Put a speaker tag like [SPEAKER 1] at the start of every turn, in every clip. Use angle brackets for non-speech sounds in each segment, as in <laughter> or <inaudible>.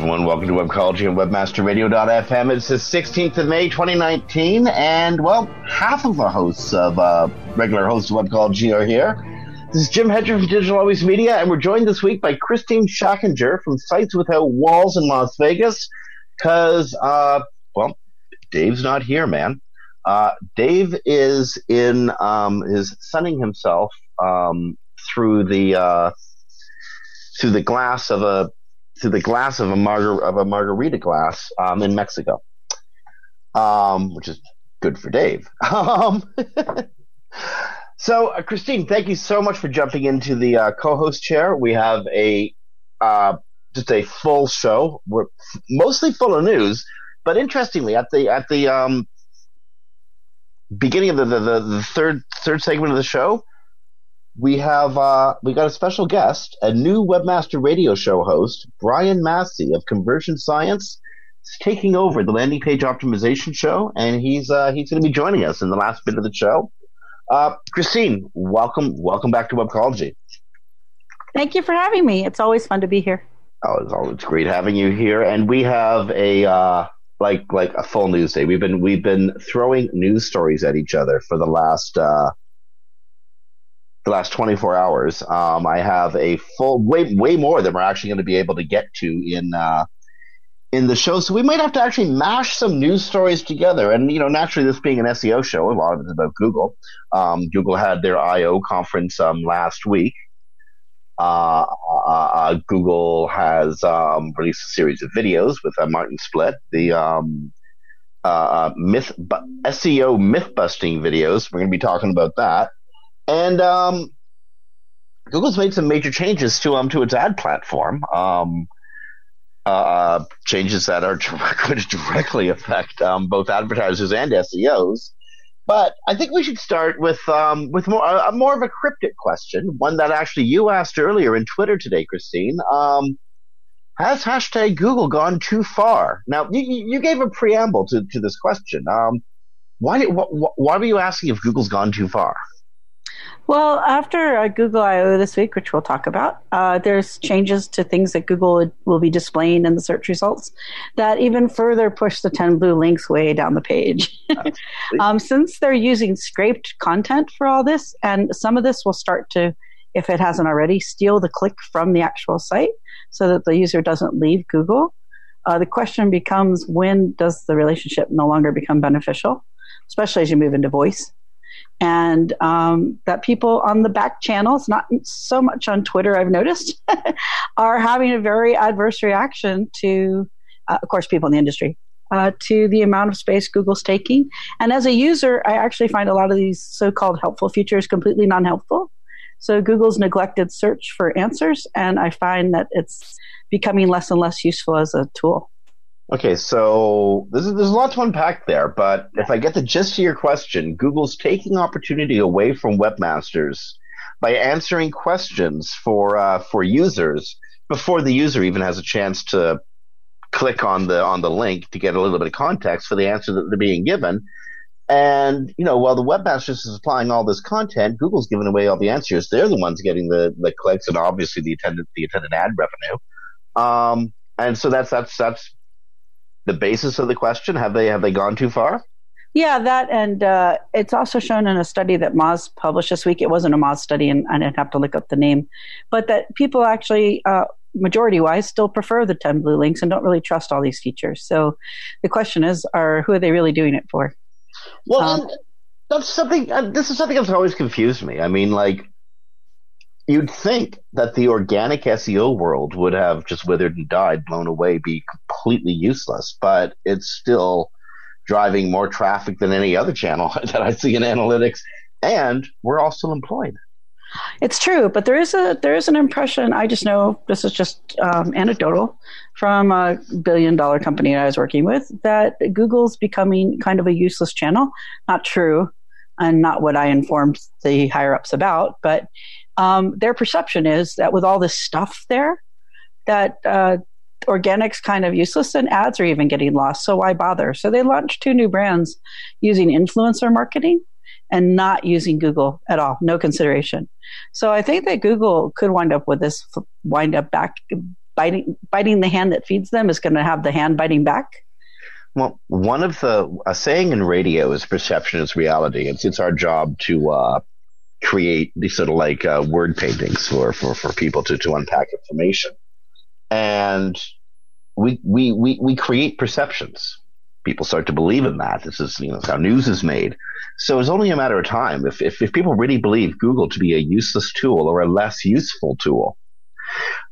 [SPEAKER 1] Everyone, welcome to Webcology and WebmasterRadio.fm. It's the 16th of May 2019, and well, half of the hosts of uh, regular hosts of Webcology are here. This is Jim Hedger from Digital Always Media, and we're joined this week by Christine Schachinger from Sites Without Walls in Las Vegas, because, uh, well, Dave's not here, man. Uh, Dave is in, um, is sunning himself um, through the uh, through the glass of a through the glass of a margar- of a margarita glass um, in Mexico, um, which is good for Dave. <laughs> Um, <laughs> so, uh, Christine, thank you so much for jumping into the uh, co-host chair. We have a uh, just a full show. We're mostly full of news, but interestingly, at the at the um, beginning of the, the, the third third segment of the show, we have uh, we got a special guest, a new webmaster radio show host, Brian Massey of Conversion Science, is taking over the landing page optimization show, and he's uh, he's going to be joining us in the last bit of the show. Uh, Christine, welcome welcome back to Webcology.
[SPEAKER 2] Thank you for having me. It's always fun to be here.
[SPEAKER 1] Oh, it's always great having you here, and we have a uh, like like a full news day. We've been we've been throwing news stories at each other for the last uh, the last 24 hours. Um, I have a full, way, way more than we're actually going to be able to get to in, uh, in the show. So we might have to actually mash some news stories together. And, you know, naturally this being an SEO show, a lot of it's about Google. Um, Google had their I.O. conference, um, last week. Uh, uh, uh, Google has, um, released a series of videos with uh, Martin Splitt, the, um, uh, myth, SEO myth busting videos. We're going to be talking about that. And um, Google's made some major changes to um to its ad platform. Um, uh, changes that are <laughs> going to directly affect um, both advertisers and SEOs. But I think we should start with um, with more uh, more of a cryptic question, one that actually you asked earlier in Twitter today, Christine. Um, has hashtag Google gone too far? Now you, you gave a preamble to, to this question. Um, why, wh- why were you asking if Google's gone too far?
[SPEAKER 2] Well, after uh, Google I/O this week, which we'll talk about, uh, there's changes to things that Google will be displaying in the search results that even further push the 10 blue links way down the page. <laughs> um, since they're using scraped content for all this, and some of this will start to, if it hasn't already, steal the click from the actual site so that the user doesn't leave Google. Uh, the question becomes when does the relationship no longer become beneficial, especially as you move into voice? And um, that people on the back channels, not so much on Twitter, I've noticed, <laughs> are having a very adverse reaction to, uh, of course, people in the industry, uh, to the amount of space Google's taking. And as a user, I actually find a lot of these so called helpful features completely non helpful. So Google's neglected search for answers, and I find that it's becoming less and less useful as a tool.
[SPEAKER 1] Okay, so there's, there's a lot to unpack there, but if I get the gist of your question, Google's taking opportunity away from webmasters by answering questions for uh, for users before the user even has a chance to click on the on the link to get a little bit of context for the answer that they're being given. And you know, while the webmasters is applying all this content, Google's giving away all the answers. They're the ones getting the, the clicks and obviously the attendant the attendant ad revenue. Um, and so that's that's that's the basis of the question? Have they have they gone too far?
[SPEAKER 2] Yeah, that and uh, it's also shown in a study that Moz published this week. It wasn't a Moz study, and I didn't have to look up the name, but that people actually, uh, majority wise, still prefer the ten blue links and don't really trust all these features. So the question is, are who are they really doing it for?
[SPEAKER 1] Well, um, that's something. Uh, this is something that's always confused me. I mean, like you'd think that the organic SEO world would have just withered and died, blown away, be completely useless, but it's still driving more traffic than any other channel <laughs> that I see in analytics, and we're all still employed.
[SPEAKER 2] It's true, but there is a there is an impression. I just know this is just um, anecdotal from a billion dollar company I was working with that Google's becoming kind of a useless channel. Not true, and not what I informed the higher ups about. But um, their perception is that with all this stuff there, that uh, organic's kind of useless and ads are even getting lost. So why bother? So they launched two new brands using influencer marketing and not using Google at all, no consideration. So I think that Google could wind up with this, wind up back biting, biting the hand that feeds them is going to have the hand biting back.
[SPEAKER 1] Well, one of the a saying in radio is perception is reality. It's it's our job to uh, create these sort of like uh, word paintings for, for, for people to, to unpack information. And we, we, we, we create perceptions. People start to believe in that. This is, you know, how news is made. So it's only a matter of time. If, if, if people really believe Google to be a useless tool or a less useful tool,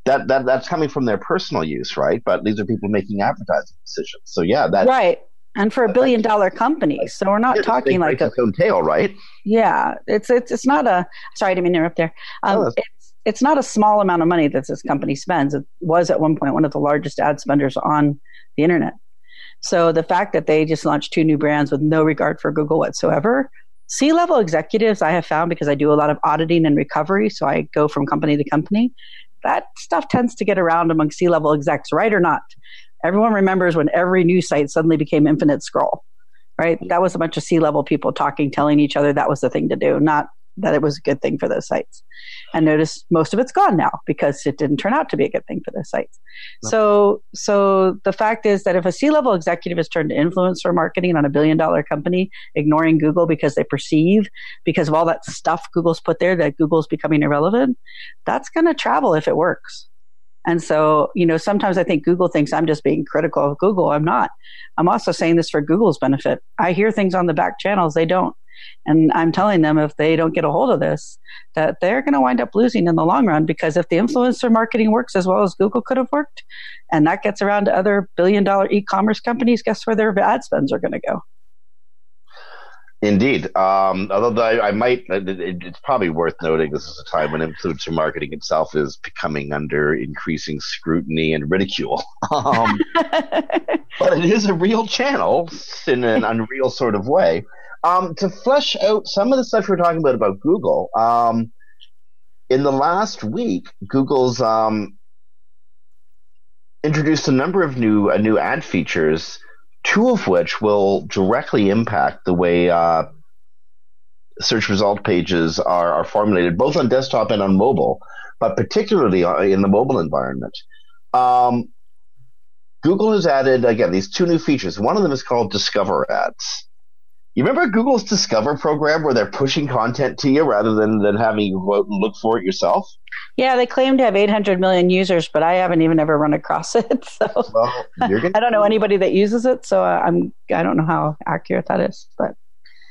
[SPEAKER 1] that, that that's coming from their personal use, right? But these are people making advertising decisions. So yeah, that
[SPEAKER 2] right. And for a billion dollar company, so we're not talking like
[SPEAKER 1] a tail, right?
[SPEAKER 2] Yeah, it's it's it's not a. Sorry, I didn't interrupt there. Um, oh, it's it's not a small amount of money that this company spends. It was at one point one of the largest ad spenders on the internet. So the fact that they just launched two new brands with no regard for Google whatsoever, C level executives I have found because I do a lot of auditing and recovery, so I go from company to company. That stuff tends to get around among C level execs, right or not. Everyone remembers when every news site suddenly became infinite scroll, right? That was a bunch of C level people talking, telling each other that was the thing to do, not that it was a good thing for those sites. And notice most of it's gone now because it didn't turn out to be a good thing for those sites. No. So, so the fact is that if a C-level executive is turned to influencer marketing on a billion dollar company, ignoring Google because they perceive because of all that stuff Google's put there that Google's becoming irrelevant, that's going to travel if it works. And so, you know, sometimes I think Google thinks I'm just being critical of Google. I'm not. I'm also saying this for Google's benefit. I hear things on the back channels they don't. And I'm telling them if they don't get a hold of this, that they're going to wind up losing in the long run because if the influencer marketing works as well as Google could have worked, and that gets around to other billion dollar e commerce companies, guess where their ad spends are going to go?
[SPEAKER 1] Indeed. Um, although I, I might, it, it's probably worth noting this is a time when influencer marketing itself is becoming under increasing scrutiny and ridicule. <laughs> Um, <laughs> but it is a real channel in an unreal sort of way. Um, to flesh out some of the stuff we're talking about about Google, um, in the last week, Google's um, introduced a number of new uh, new ad features, two of which will directly impact the way uh, search result pages are, are formulated, both on desktop and on mobile, but particularly uh, in the mobile environment. Um, Google has added again these two new features. One of them is called Discover Ads. You remember Google's Discover program where they're pushing content to you rather than, than having you go out and look for it yourself?
[SPEAKER 2] Yeah, they claim to have 800 million users, but I haven't even ever run across <laughs> it. So well, <laughs> I don't know anybody that uses it, so I'm I don't know how accurate that is, but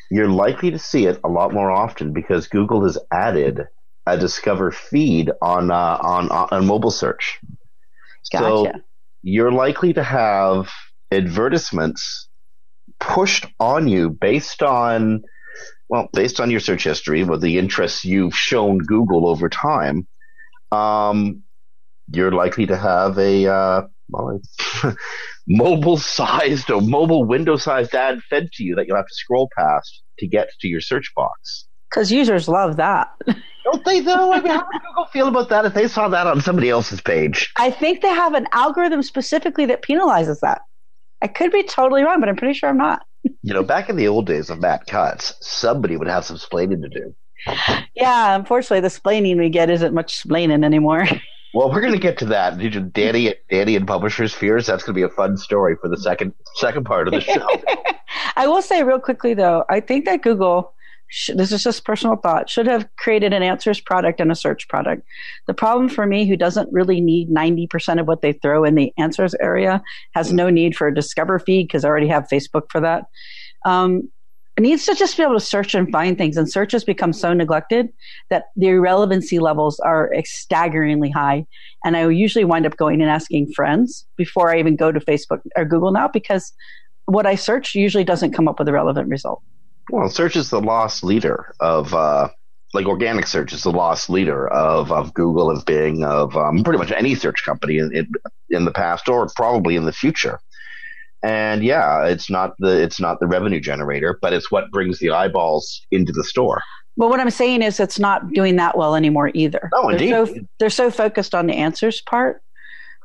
[SPEAKER 1] you're likely to see it a lot more often because Google has added a Discover feed on uh, on on mobile search.
[SPEAKER 2] Gotcha.
[SPEAKER 1] So you're likely to have advertisements pushed on you based on, well, based on your search history, but the interests you've shown Google over time, um, you're likely to have a uh, well, <laughs> mobile sized or mobile window sized ad fed to you that you'll have to scroll past to get to your search box.
[SPEAKER 2] Because users love that. <laughs>
[SPEAKER 1] Don't they though? I mean, how would Google feel about that if they saw that on somebody else's page?
[SPEAKER 2] I think they have an algorithm specifically that penalizes that. I could be totally wrong, but I'm pretty sure I'm not.
[SPEAKER 1] you know, back in the old days of Matt Cutts, somebody would have some splaining to do.
[SPEAKER 2] Yeah, unfortunately, the splaining we get isn't much splaining anymore. <laughs>
[SPEAKER 1] Well, we're going to get to that. Danny, Danny and Publishers Fears? That's going to be a fun story for the second second part of the show. <laughs>
[SPEAKER 2] I will say real quickly though, I think that Google this is just personal thought, should have created an answers product and a search product. The problem for me, who doesn't really need 90% of what they throw in the answers area, has no need for a discover feed because I already have Facebook for that. Um, it needs to just be able to search and find things. And search has become so neglected that the irrelevancy levels are staggeringly high. And I usually wind up going and asking friends before I even go to Facebook or Google now because what I search usually doesn't come up with a relevant result.
[SPEAKER 1] Well, search is the lost leader of uh, like organic search is the lost leader of, of Google, of Bing, of um, pretty much any search company in, in, in the past or probably in the future. And yeah, it's not the it's not the revenue generator, but it's what brings the eyeballs into the store.
[SPEAKER 2] But what I'm saying is, it's not doing that well anymore either.
[SPEAKER 1] Oh, indeed.
[SPEAKER 2] They're so, they're so focused on the answers part,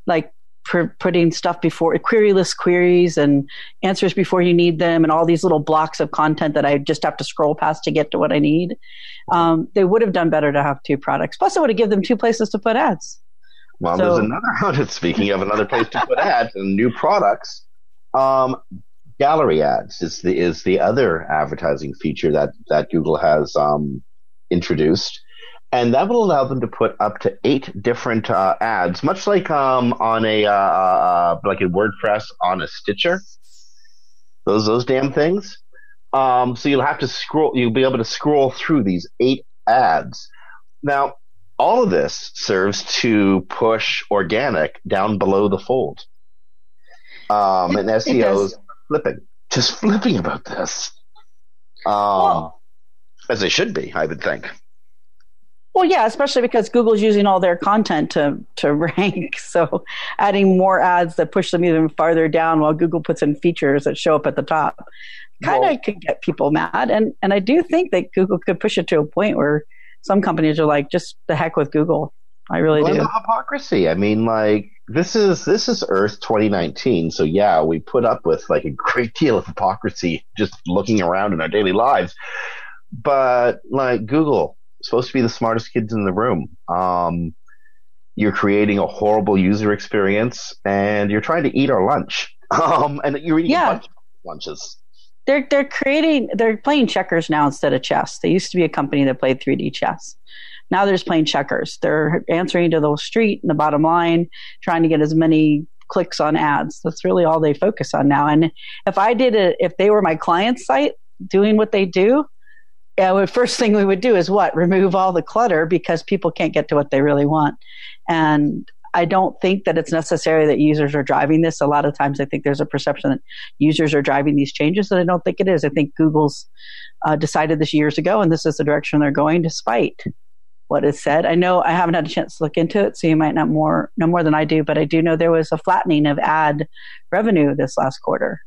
[SPEAKER 2] like for putting stuff before queryless queries and answers before you need them, and all these little blocks of content that I just have to scroll past to get to what I need. Um, they would have done better to have two products. Plus, it would have given them two places to put ads.
[SPEAKER 1] Well, so, there's another. <laughs> Speaking of another place to put ads and new products, um, gallery ads is the is the other advertising feature that that Google has um, introduced, and that will allow them to put up to eight different uh, ads, much like um, on a uh, uh, like a WordPress on a Stitcher. Those those damn things. Um, so you'll have to scroll. You'll be able to scroll through these eight ads. Now, all of this serves to push organic down below the fold. Um, and SEOs flipping, just flipping about this. Um, well, as they should be, I would think.
[SPEAKER 2] Well, yeah, especially because Google's using all their content to to <laughs> rank. So adding more ads that push them even farther down while Google puts in features that show up at the top kind of well, could get people mad. And and I do think that Google could push it to a point where some companies are like, just the heck with Google. I really well, do.
[SPEAKER 1] Hypocrisy. I mean, like this is this is Earth 2019. So yeah, we put up with like a great deal of hypocrisy just looking around in our daily lives. But like Google, supposed to be the smartest kids in the room. Um, you're creating a horrible user experience, and you're trying to eat our lunch. <laughs> Um, and you're eating yeah. a bunch of lunches.
[SPEAKER 2] They're they're creating they're playing checkers now instead of chess. They used to be a company that played 3D chess. Now they're just playing checkers. They're answering to the street and the bottom line, trying to get as many clicks on ads. That's really all they focus on now. And if I did it, if they were my client site doing what they do, yeah, the first thing we would do is what? Remove all the clutter because people can't get to what they really want. And I don't think that it's necessary that users are driving this. A lot of times I think there's a perception that users are driving these changes, and I don't think it is. I think Google's uh, decided this years ago, and this is the direction they're going despite what is said. I know I haven't had a chance to look into it, so you might not more know more than I do, but I do know there was a flattening of ad revenue this last quarter.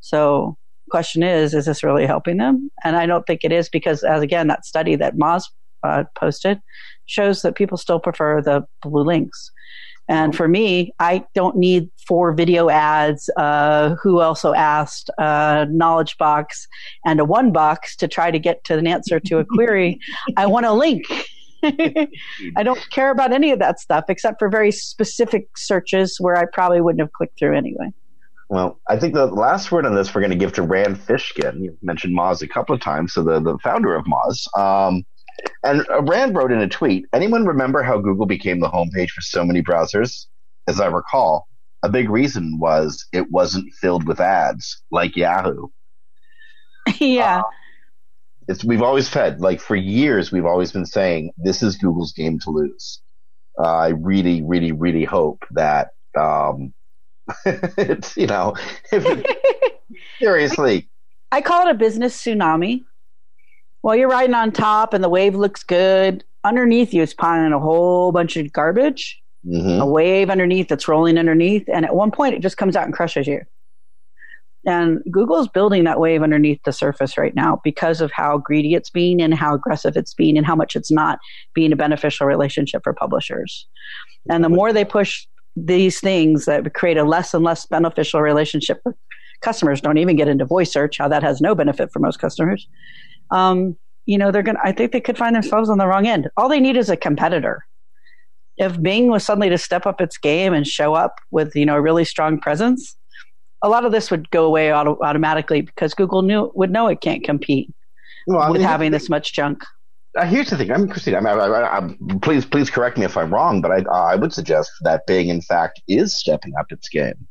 [SPEAKER 2] So question is, is this really helping them? And I don't think it is because, as again, that study that Moz uh, posted shows that people still prefer the blue links. And for me, I don't need four video ads. Uh, who also asked a knowledge box and a one box to try to get to an answer to a query. <laughs> I want a link. <laughs> I don't care about any of that stuff except for very specific searches where I probably wouldn't have clicked through anyway.
[SPEAKER 1] Well, I think the last word on this we're going to give to Rand Fishkin. You mentioned Moz a couple of times, so the, the founder of Moz. Um, and Rand wrote in a tweet Anyone remember how Google became the homepage for so many browsers? As I recall, a big reason was it wasn't filled with ads like Yahoo. <laughs>
[SPEAKER 2] yeah. Uh,
[SPEAKER 1] it's we've always fed like for years we've always been saying this is Google's game to lose. Uh, I really, really, really hope that um, it's <laughs> you know it, <laughs> seriously.
[SPEAKER 2] I call it a business tsunami. While you're riding on top and the wave looks good, underneath you is piling a whole bunch of garbage. Mm-hmm. A wave underneath that's rolling underneath, and at one point it just comes out and crushes you. And Google's building that wave underneath the surface right now because of how greedy it's being and how aggressive it's being and how much it's not being a beneficial relationship for publishers. And the more they push these things that create a less and less beneficial relationship for customers, don't even get into voice search, how that has no benefit for most customers. Um, you know, they're going to, I think they could find themselves on the wrong end. All they need is a competitor. If Bing was suddenly to step up its game and show up with, you know, a really strong presence, a lot of this would go away auto- automatically because Google knew would know it can't compete well, with mean, having this much junk.
[SPEAKER 1] Uh, here's the thing. I'm Christine. I'm, I, I, I, please, please correct me if I'm wrong, but I, I would suggest that Bing, in fact, is stepping up its game.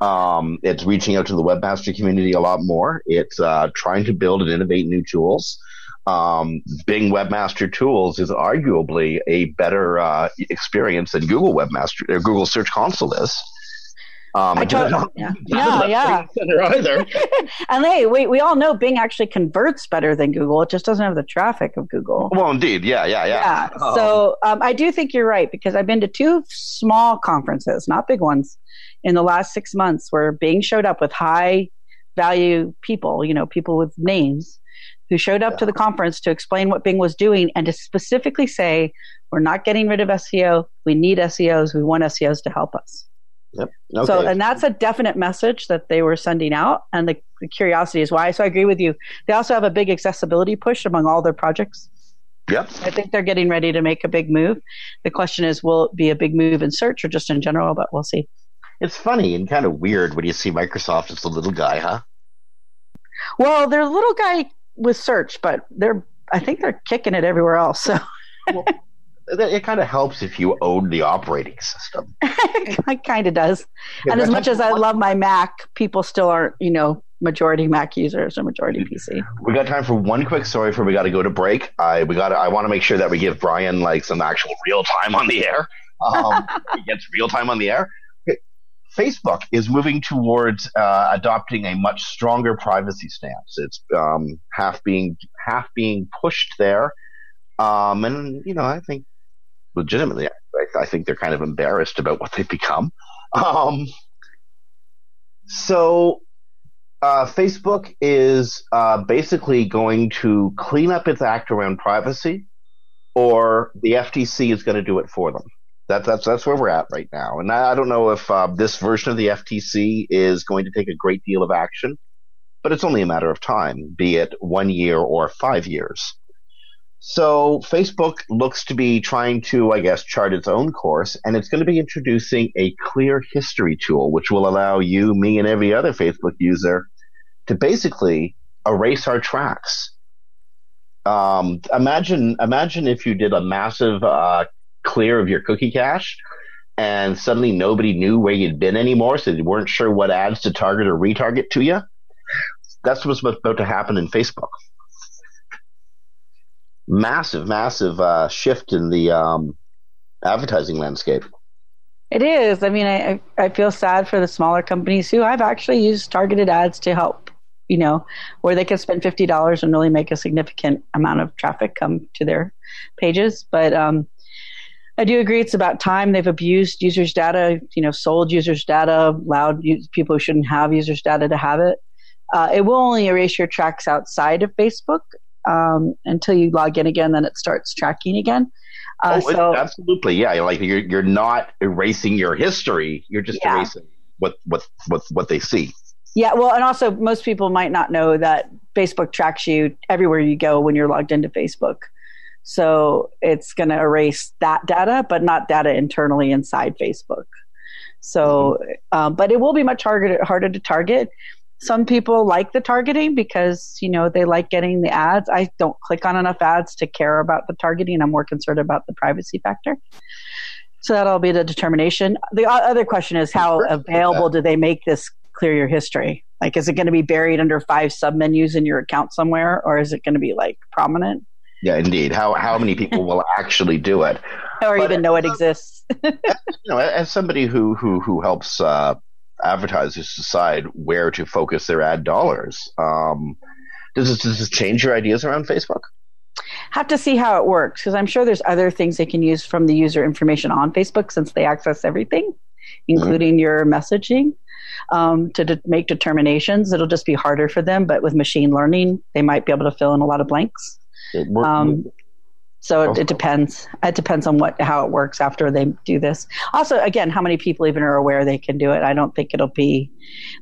[SPEAKER 1] Um, it's reaching out to the webmaster community a lot more. It's uh, trying to build and innovate new tools. Um, Bing Webmaster Tools is arguably a better uh, experience than Google Webmaster or Google Search Console is. Um,
[SPEAKER 2] I tot-
[SPEAKER 1] help
[SPEAKER 2] yeah. Yeah, <laughs>
[SPEAKER 1] Center either. <laughs>
[SPEAKER 2] and hey, we we all know Bing actually converts better than Google. It just doesn't have the traffic of Google.
[SPEAKER 1] Well, indeed, yeah, yeah, yeah.
[SPEAKER 2] Yeah.
[SPEAKER 1] Um,
[SPEAKER 2] So um, I do think you're right because I've been to two small conferences, not big ones, in the last six months where Bing showed up with high value people, you know, people with names who showed up to the conference to explain what Bing was doing and to specifically say, we're not getting rid of SEO. We need SEOs. We want SEOs to help us.
[SPEAKER 1] Yep. Okay.
[SPEAKER 2] So, and that's a definite message that they were sending out. And the, the curiosity is why. So I agree with you. They also have a big accessibility push among all their projects.
[SPEAKER 1] yep.
[SPEAKER 2] I think they're getting ready to make a big move. The question is, will it be a big move in search or just in general? But we'll see.
[SPEAKER 1] It's funny and kind of weird when you see Microsoft as the little guy, huh?
[SPEAKER 2] Well, they're a little guy with search, but they're I think they're kicking it everywhere else. So
[SPEAKER 1] It, it kind of helps if you own the operating system. <laughs>
[SPEAKER 2] it kind of does. And as much as I love my Mac, people still aren't, you know, majority Mac users or majority PC.
[SPEAKER 1] We got time for one quick story before we got to go to break. I we got I want to make sure that we give Brian like some actual real time on the air. Um, <laughs> he gets real time on the air. Facebook is moving towards uh, adopting a much stronger privacy stance. It's um, half being half being pushed there, um, and you know I think legitimately I, I think they're kind of embarrassed about what they've become. Um, so uh, Facebook is uh, basically going to clean up its act around privacy, or the FTC is going to do it for them. That's that's that's where we're at right now, and I, I don't know if uh, this version of the FTC is going to take a great deal of action, but it's only a matter of time, be it one year or five years. So Facebook looks to be trying to, I guess, chart its own course, and it's going to be introducing a clear history tool, which will allow you, me, and every other Facebook user to basically erase our tracks. Um, imagine, imagine if you did a massive uh, clear of your cookie cache, and suddenly nobody knew where you'd been anymore, so they weren't sure what ads to target or retarget to you. That's what's about to happen in Facebook. Massive, massive uh, shift in the um, advertising landscape.
[SPEAKER 2] It is. I mean, I I feel sad for the smaller companies who I've actually used targeted ads to help. You know, where they can spend fifty dollars and really make a significant amount of traffic come to their pages. But um, I do agree it's about time they've abused users' data. You know, sold users' data, allowed people who shouldn't have users' data to have it. Uh, it will only erase your tracks outside of Facebook um, until you log in again. Then it starts tracking again. Uh,
[SPEAKER 1] oh,
[SPEAKER 2] so
[SPEAKER 1] absolutely, yeah. Like you're you're not erasing your history. You're just
[SPEAKER 2] Yeah.
[SPEAKER 1] erasing what what what what they see.
[SPEAKER 2] Yeah, well, and also most people might not know that Facebook tracks you everywhere you go when you're logged into Facebook. So it's going to erase that data, but not data internally inside Facebook. So, um, but it will be much harder harder to target. Some people like the targeting because you know they like getting the ads. I don't click on enough ads to care about the targeting. I'm more concerned about the privacy factor. So that'll be the determination. The other question is how available do they make this clear your history? Like, is it going to be buried under five submenus in your account somewhere, or is it going to be like prominent,
[SPEAKER 1] Yeah, indeed. How how many people will actually do it?
[SPEAKER 2] or
[SPEAKER 1] But,
[SPEAKER 2] even know it exists? <laughs>
[SPEAKER 1] You know, as somebody who who who helps uh, advertisers decide where to focus their ad dollars, um, does this, does this change your ideas around Facebook?
[SPEAKER 2] Have to see how it works because I'm sure there's other things they can use from the user information on Facebook since they access everything, including your messaging. Um, to de- make determinations, it'll just be harder for them. But with machine learning, they might be able to fill in a lot of blanks. Um, so it, it depends. It depends on what how it works after they do this. Also, again, how many people even are aware they can do it? I don't think it'll be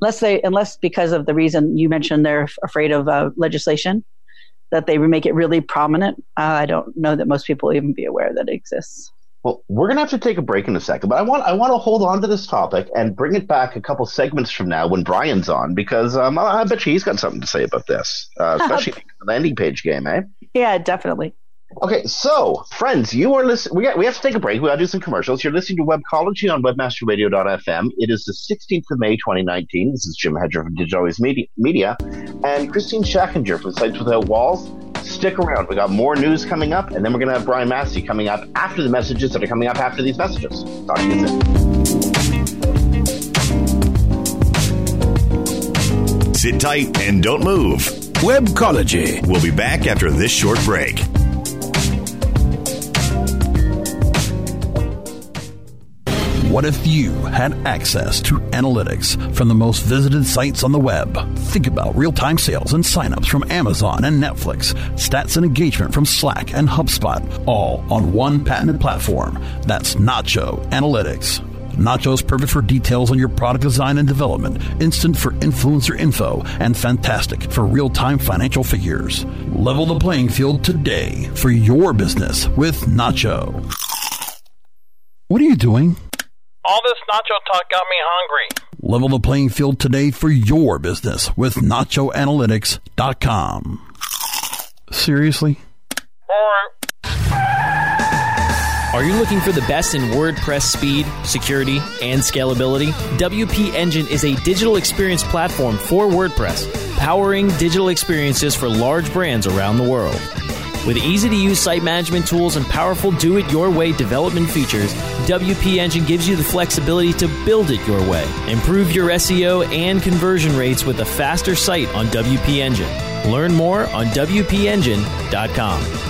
[SPEAKER 2] unless they unless because of the reason you mentioned they're afraid of uh, legislation that they make it really prominent. Uh, I don't know that most people even be aware that it exists.
[SPEAKER 1] Well, we're gonna have to take a break in a second, but I want I want to hold on to this topic and bring it back a couple segments from now when Brian's on because um, I, I bet you he's got something to say about this, uh, <laughs> especially the landing page game, eh?
[SPEAKER 2] Yeah, definitely.
[SPEAKER 1] Okay, so friends, you are listening. We got, we have to take a break. We got to do some commercials. You're listening to Webcology on WebmasterRadio.fm. It is the 16th of May, 2019. This is Jim Hedger from Digital Always Media, Media, and Christine Schachinger from Sites Without Walls. Stick around. We got more news coming up, and then we're going to have Brian Massey coming up after the messages that are coming up after these messages. Talk to you soon.
[SPEAKER 3] Sit tight and don't move.
[SPEAKER 4] Webcology.
[SPEAKER 3] We'll be back after this short break.
[SPEAKER 5] What if you had access to analytics from the most visited sites on the web? Think about real time sales and signups from Amazon and Netflix, stats and engagement from Slack and HubSpot, all on one patented platform. That's Nacho Analytics. Nacho's perfect for details on your product design and development, instant for influencer info, and fantastic for real time financial figures. Level the playing field today for your business with Nacho. What are you doing?
[SPEAKER 6] All this nacho talk got me hungry.
[SPEAKER 5] Level the playing field today for your business with nachoanalytics.com. Seriously?
[SPEAKER 7] Are you looking for the best in WordPress speed, security, and scalability? WP Engine is a digital experience platform for WordPress, powering digital experiences for large brands around the world. With easy to use site management tools and powerful do it your way development features, WP Engine gives you the flexibility to build it your way. Improve your SEO and conversion rates with a faster site on WP Engine. Learn more on WPEngine.com.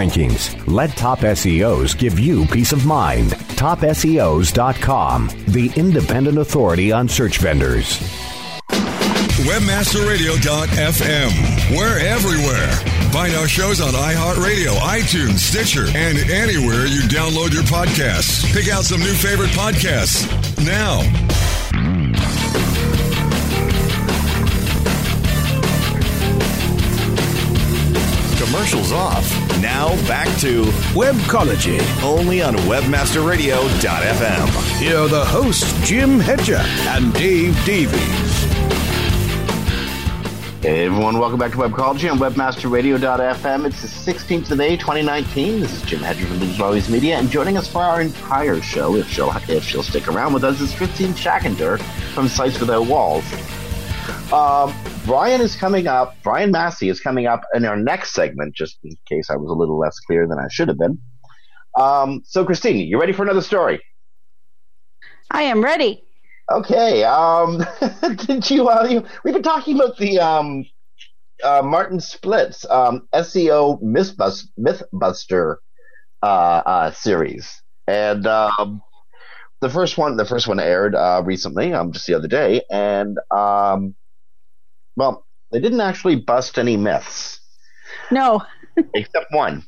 [SPEAKER 8] rankings. Let Top SEOs give you peace of mind. TopSEOs.com, the independent authority on search vendors.
[SPEAKER 9] WebmasterRadio.fm. We're everywhere. Find our shows on iHeartRadio, iTunes, Stitcher, and anywhere you download your podcasts. Pick out some new favorite podcasts now.
[SPEAKER 3] Commercials off. Now back to
[SPEAKER 4] Webcology.
[SPEAKER 3] only on WebmasterRadio.fm.
[SPEAKER 4] Here are the hosts, Jim Hedger and Dave Davies.
[SPEAKER 1] Hey everyone, welcome back to Webcology on WebmasterRadio.fm. It's the 16th of May, 2019. This is Jim Hedger from News Always Media, and joining us for our entire show, if she'll, if she'll stick around with us, is Christine Schachinger from Sites Without Walls. Um, Brian is coming up. Brian Massey is coming up in our next segment, just in case I was a little less clear than I should have been. Um, so, Christine, you ready for another story?
[SPEAKER 2] I am ready.
[SPEAKER 1] Okay. Um, <laughs> did you, uh, you? We've been talking about the um, uh, Martin Splitt's um, SEO Mythbus- Mythbuster uh, uh, series, and um, the first one, the first one aired uh, recently, um, just the other day, and um, well, they didn't actually bust any myths,
[SPEAKER 2] No. <laughs>
[SPEAKER 1] except one.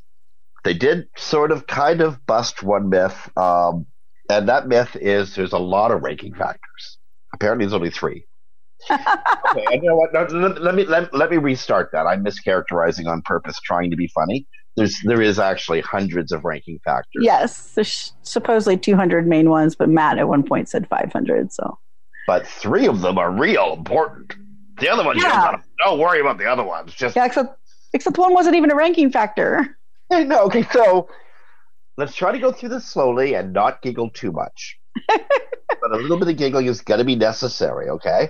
[SPEAKER 1] They did sort of kind of bust one myth, um, and that myth is there's a lot of ranking factors. Apparently, there's only three. <laughs> okay, you know what? No, let, let me let, let me restart that. I'm mischaracterizing on purpose, trying to be funny. There's there is actually hundreds of ranking factors.
[SPEAKER 2] Yes. There's supposedly 200 main ones, but Matt at one point said 500. So
[SPEAKER 1] but three of them are real important. The other ones,
[SPEAKER 2] Yeah.
[SPEAKER 1] don't, worry about the other ones. Just
[SPEAKER 2] yeah, except except one wasn't even a ranking factor.
[SPEAKER 1] No, okay, so let's try to go through this slowly and not giggle too much. <laughs> but a little bit of giggling is going to be necessary, okay?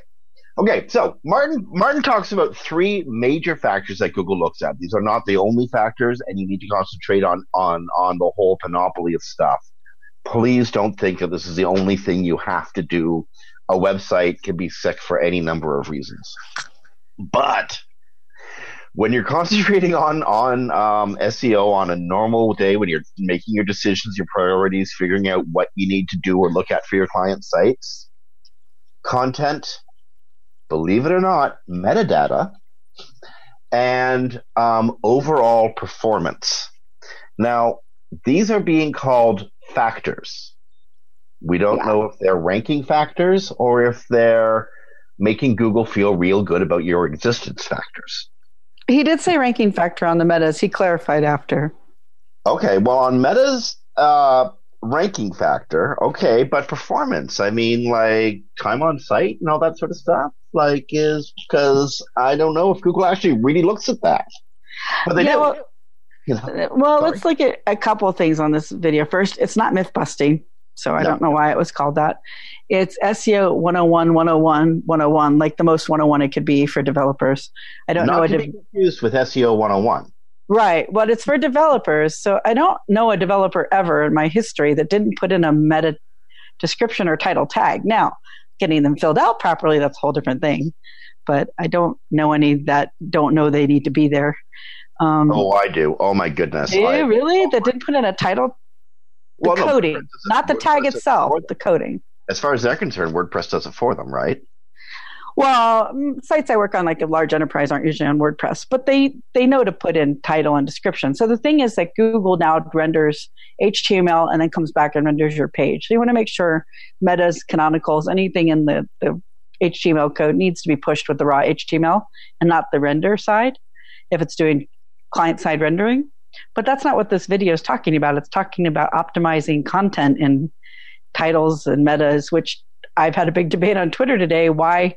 [SPEAKER 1] Okay, so Martin Martin talks about three major factors that Google looks at. These are not the only factors, and you need to concentrate on on on the whole panoply of stuff. Please don't think that this is the only thing you have to do. A website can be sick for any number of reasons. But when you're concentrating on on um, SEO on a normal day, when you're making your decisions, your priorities, figuring out what you need to do or look at for your client sites, content, believe it or not, metadata, and um, overall performance. Now, these are being called factors. We don't
[SPEAKER 2] Yeah.
[SPEAKER 1] know if they're ranking factors or if they're making Google feel real good about your existence factors.
[SPEAKER 2] He did say ranking factor on the metas. He clarified after.
[SPEAKER 1] Okay, well, on Meta's uh, ranking factor, okay, but performance. I mean, like time on site and all that sort of stuff. Like, is because I don't know if Google actually really looks at that, but they
[SPEAKER 2] Yeah,
[SPEAKER 1] do.
[SPEAKER 2] well-
[SPEAKER 1] you know?
[SPEAKER 2] Well,
[SPEAKER 1] Sorry.
[SPEAKER 2] let's look at a couple of things on this video. First, it's not myth busting, so I
[SPEAKER 1] No.
[SPEAKER 2] don't know why it was called that. It's SEO 101, 101, 101, like the most 101 it could be for developers. I don't
[SPEAKER 1] Not
[SPEAKER 2] know. A
[SPEAKER 1] to
[SPEAKER 2] de-
[SPEAKER 1] be confused with SEO 101.
[SPEAKER 2] right. Well, it's for developers. So I don't know a developer ever in my history that didn't put in a meta description or title tag. Now, getting them filled out properly, that's a whole different thing. But I don't know any that don't know they need to be there. Um,
[SPEAKER 1] Oh, I do. Oh my goodness.
[SPEAKER 2] do you
[SPEAKER 1] I-
[SPEAKER 2] really? That didn't put in a title
[SPEAKER 1] Well, no,
[SPEAKER 2] coding,
[SPEAKER 1] it-
[SPEAKER 2] not the tag itself, the coding.
[SPEAKER 1] As far as they're concerned, WordPress does it for them, right?
[SPEAKER 2] Well, mm, sites I work on, like a large enterprise, aren't usually on WordPress, but they they know to put in title and description. So the thing is that Google now renders HTML and then comes back and renders your page. So you want to make sure metas, canonicals, anything in the the HTML code needs to be pushed with the raw HTML and not the render side if it's doing client side rendering. But that's not what this video is talking about. It's talking about optimizing content in titles and metas, which I've had a big debate on Twitter today. Why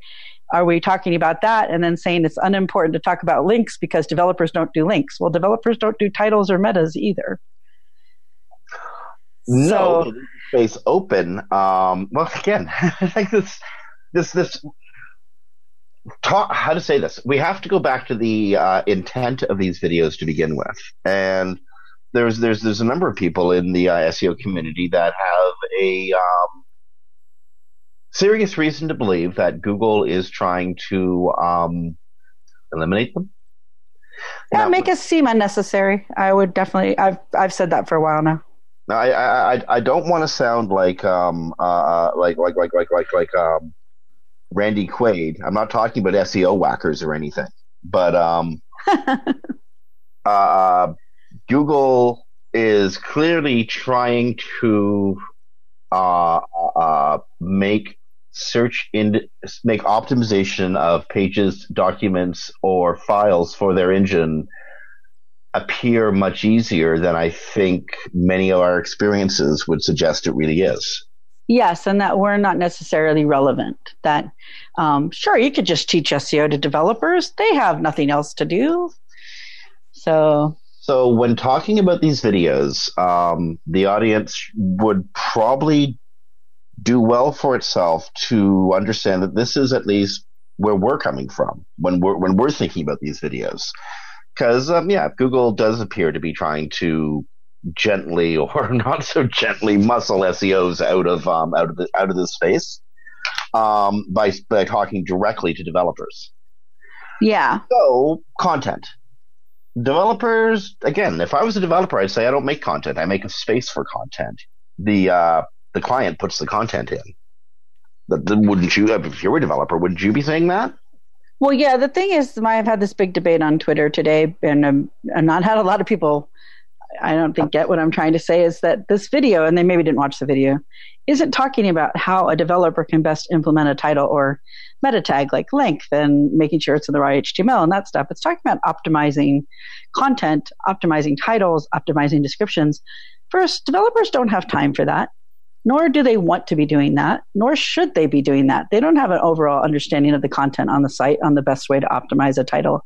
[SPEAKER 2] are we talking about that and then saying it's unimportant to talk about links because developers don't do links? Well, developers don't do titles or metas either.
[SPEAKER 1] No,
[SPEAKER 2] So-
[SPEAKER 1] they leave the space open. Um, well, again, <laughs> like this, this, this. Talk, how to say this? We have to go back to the uh, intent of these videos to begin with, and there's there's there's a number of people in the uh, SEO community that have a um, serious reason to believe that Google is trying to um, eliminate them.
[SPEAKER 2] Yeah,
[SPEAKER 1] Now-
[SPEAKER 2] make us seem unnecessary. I would definitely. I've I've said that for a while now.
[SPEAKER 1] Now, I, I, I, I don't want to sound like, um, uh, like, like, like, like, like, like, um, Randy Quaid. I'm not talking about SEO whackers or anything, but, um, <laughs> uh, Google is clearly trying to, uh, uh, make search in, make optimization of pages, documents, or files for their engine appear much easier than I think many of our experiences would suggest it really is.
[SPEAKER 2] Yes, and that we're not necessarily relevant. That um, sure, you could just teach SEO to developers. They have nothing else to do. So
[SPEAKER 1] So when talking about these videos, um, the audience would probably do well for itself to understand that this is at least where we're coming from when we're when we're thinking about these videos. Because um, yeah, Google does appear to be trying to gently <laughs> or not so gently muscle SEOs out of um, out of the, out of this space um, by by talking directly to developers.
[SPEAKER 2] yeah,
[SPEAKER 1] So, content. Developers, again, if I was a developer, I'd say I don't make content. I make a space for content. The uh, the client puts the content in. But then wouldn't you, if you were a developer, wouldn't you be saying that?
[SPEAKER 2] Well, yeah, the thing is, I've had this big debate on Twitter today, and um, and not had a lot of people. I don't think get what I'm trying to say is that this video, and they maybe didn't watch the video, isn't talking about how a developer can best implement a title or meta tag like length and making sure it's in the right HTML and that stuff. It's talking about optimizing content, optimizing titles, optimizing descriptions. First, developers don't have time for that nor do they want to be doing that, nor should they be doing that. They don't have an overall understanding of the content on the site, on the best way to optimize a title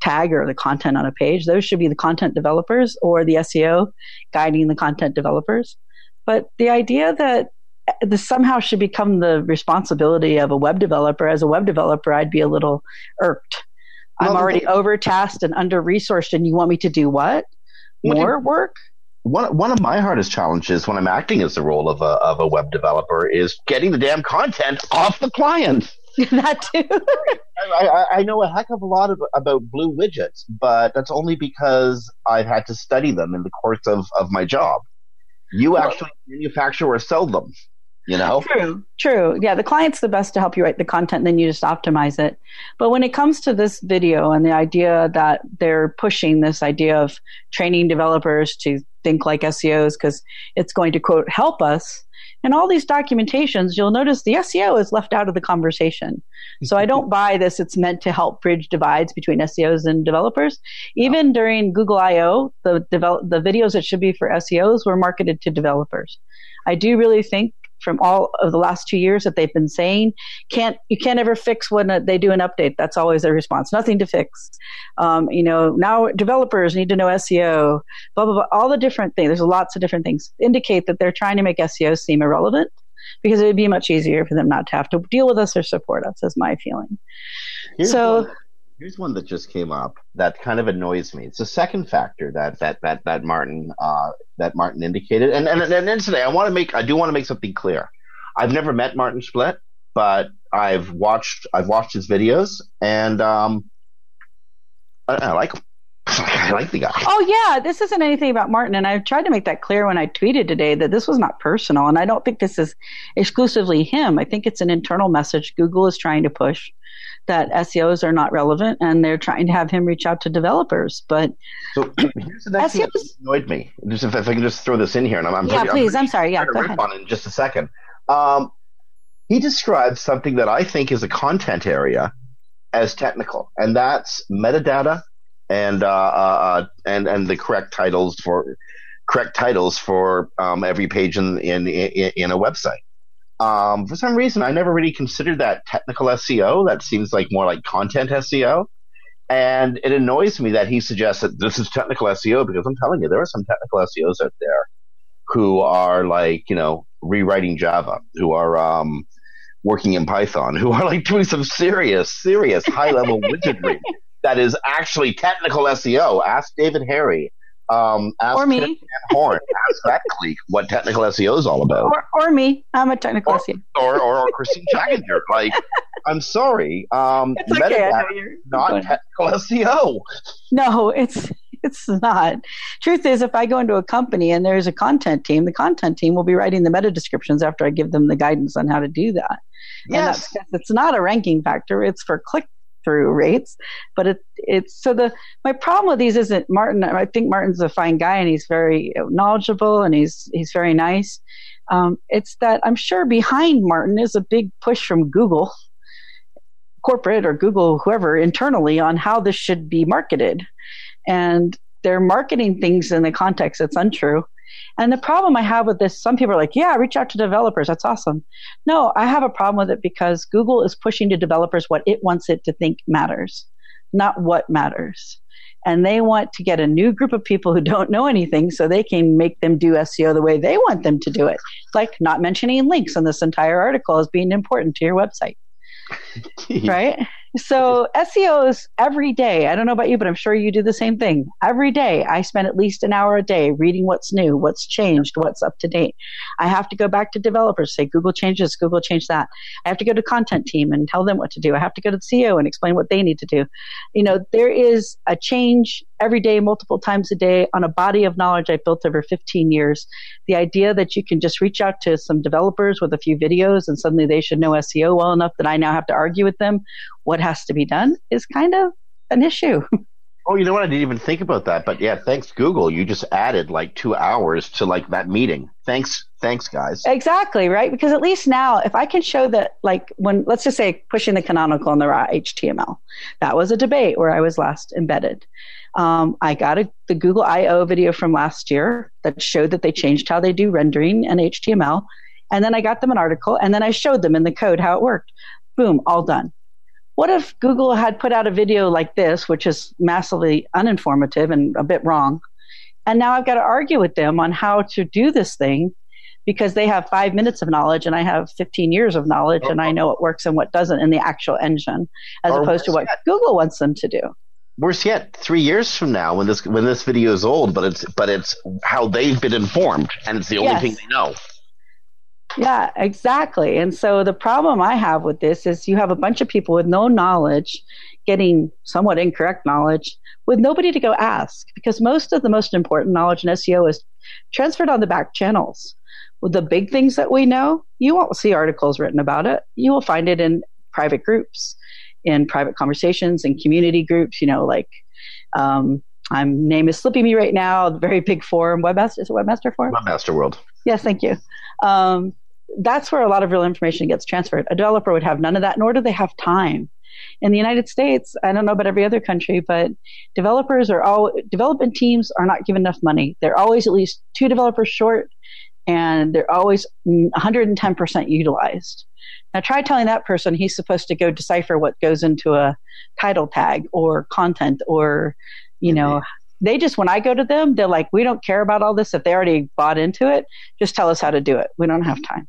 [SPEAKER 2] tag or the content on a page. Those should be the content developers or the SEO guiding the content developers. But the idea that this somehow should become the responsibility of a web developer, as a web developer, I'd be a little irked. I'm
[SPEAKER 1] Well,
[SPEAKER 2] already overtasked and under resourced, and you want me to do what?
[SPEAKER 1] What you-
[SPEAKER 2] More work?
[SPEAKER 1] One, one of my hardest challenges when I'm acting as the role of a, of a web developer is getting the damn content off the client. <laughs>
[SPEAKER 2] that too.
[SPEAKER 1] I, I, I know a heck of a lot of, about blue widgets, but that's only because I've had to study them in the course of, of my job. You
[SPEAKER 2] Well-
[SPEAKER 1] actually manufacture or sell them, you know?
[SPEAKER 2] True, true. Yeah, the client's the best to help you write the content, then you just optimize it. But when it comes to this video and the idea that they're pushing this idea of training developers to think like SEOs because it's going to, quote, help us, In all these documentations, you'll notice the SEO is left out of the conversation. So I don't buy this. It's meant to help bridge divides between SEOs and developers. Even during Google I/O, the develop, the videos that should be for SEOs were marketed to developers. I do really think from all of the last two years that they've been saying can't you can't ever fix when they do an update. That's always their response. Nothing to fix. Um, you know now developers need to know seo blah blah blah all the different things. There's lots of different things. Indicate that they're trying to make seo seem irrelevant because it would be much easier for them not to have to deal with us or support us is my feeling.
[SPEAKER 1] Here's
[SPEAKER 2] so
[SPEAKER 1] one, here's one that just came up that kind of annoys me. It's the second factor that that that that Martin uh, that Martin indicated. And and and today I want to make I do want to make something clear. I've never met Martin Splitt, but I've watched I've watched his videos and um, I, I like him. <laughs> I like the guy.
[SPEAKER 2] Oh yeah, this isn't anything about Martin, and I tried to make that clear when I tweeted today that this was not personal, and I don't think this is exclusively him. I think it's an internal message Google is trying to push that SEOs are not relevant, and they're trying to have him reach out to developers. But
[SPEAKER 1] So <clears throat> here's the next thing that
[SPEAKER 2] SEOs
[SPEAKER 1] annoyed me. Just if, if I can just throw this in here, and I'm, I'm
[SPEAKER 2] yeah,
[SPEAKER 1] pretty-
[SPEAKER 2] please,
[SPEAKER 1] I'm,
[SPEAKER 2] I'm sorry, yeah, go ahead.
[SPEAKER 1] on in just a second. Um, he describes something that I think is a content area as technical, and that's metadata and uh, uh, uh, and and the correct titles for correct titles for um, every page in in, in a website. Um, for some reason, I never really considered that technical SEO. That seems like more like content SEO. And it annoys me that he suggests that this is technical SEO because I'm telling you, there are some technical SEOs out there who are like, you know, rewriting Java, who are um, working in Python, who are like doing some serious, serious high level widgetry <laughs> that is actually technical SEO. Ask David Harry. Um, ask
[SPEAKER 2] Or me.
[SPEAKER 1] Van Horn. ask that clique what technical SEO is all about
[SPEAKER 2] Or, or me, I'm a technical
[SPEAKER 1] or,
[SPEAKER 2] SEO.
[SPEAKER 1] or, or, or Christine Schachinger. Like, I'm sorry. Um,
[SPEAKER 2] It's okay. I know you're
[SPEAKER 1] not
[SPEAKER 2] going-
[SPEAKER 1] technical SEO.
[SPEAKER 2] No, it's it's not. Truth is, if I go into a company and there's a content team, the content team will be writing the meta descriptions after I give them the guidance on how to do that. And that's it's not a ranking factor; it's for click through rates. But it it's so the my problem with these isn't Martin. I think Martin's a fine guy and he's very knowledgeable and he's he's very nice. Um, it's that I'm sure behind Martin is a big push from Google corporate or Google, whoever internally on how this should be marketed. And they're marketing things in the context that's untrue. And the problem I have with this, some people are like, yeah, reach out to developers. That's awesome. No, I have a problem with it because Google is pushing to developers what it wants it to think matters, not what matters. And they want to get a new group of people who don't know anything so they can make them do SEO the way they want them to do it. Like not mentioning links in this entire article as being important to your website <laughs> right? So SEO is every day. I don't know about you, but I'm sure you do the same thing. Every day, I spend at least an hour a day reading what's new, what's changed, what's up to date. I have to go back to developers, say Google changed this, Google changed that. I have to go to content team and tell them what to do. I have to go to the CEO and explain what they need to do. You know, there is a change every day, multiple times a day on a body of knowledge I built over 15 years. The idea that you can just reach out to some developers with a few videos and suddenly they should know SEO well enough that I now have to argue with them what has to be done is kind of an issue. <laughs>
[SPEAKER 1] Oh, you know what? I didn't even think about that. But yeah, thanks Google. You just added like two hours to like that meeting. Thanks, thanks guys.
[SPEAKER 2] exactly, right? Because at least now, if I can show that, like, when, let's just say, pushing the canonical in the raw HTML, that was a debate where I was last embedded. Um, I got a, the Google I/O video from last year that showed that they changed how they do rendering and HTML, and then I got them an article, and then I showed them in the code how it worked. Boom, all done. What if Google had put out a video like this, which is massively uninformative and a bit wrong, and now I've got to argue with them on how to do this thing because they have five minutes of knowledge and I have 15 years of knowledge and I know what works and what doesn't in the actual engine, as opposed to what. Google wants them to do.
[SPEAKER 1] Worse yet, three years from now, when this when this video is old, but it's but it's how they've been informed, and it's the only
[SPEAKER 2] Yes.
[SPEAKER 1] thing they know.
[SPEAKER 2] Yeah, exactly. And so the problem I have with this is you have a bunch of people with no knowledge getting somewhat incorrect knowledge with nobody to go ask because most of the most important knowledge in SEO is transferred on the back channels. With the big things that we know, you won't see articles written about it. You will find it in private groups, in private conversations, and community groups, you know, like um, I'm name is slipping me right now, the very big forum, Webmaster is it Webmaster Forum?
[SPEAKER 1] Webmaster World.
[SPEAKER 2] Yes, thank you. Um, that's where a lot of real information gets transferred. A developer would have none of that, nor do they have time. In the United States, I don't know about every other country, but developers are all development teams are not given enough money. They're always at least two developers short, and they're always 110% utilized. Now, try telling that person he's supposed to go decipher what goes into a title tag or content or, you know, they just, when I go to them, they're like, we don't care about all this. If they already bought into it, just tell us how to do it. We don't have time.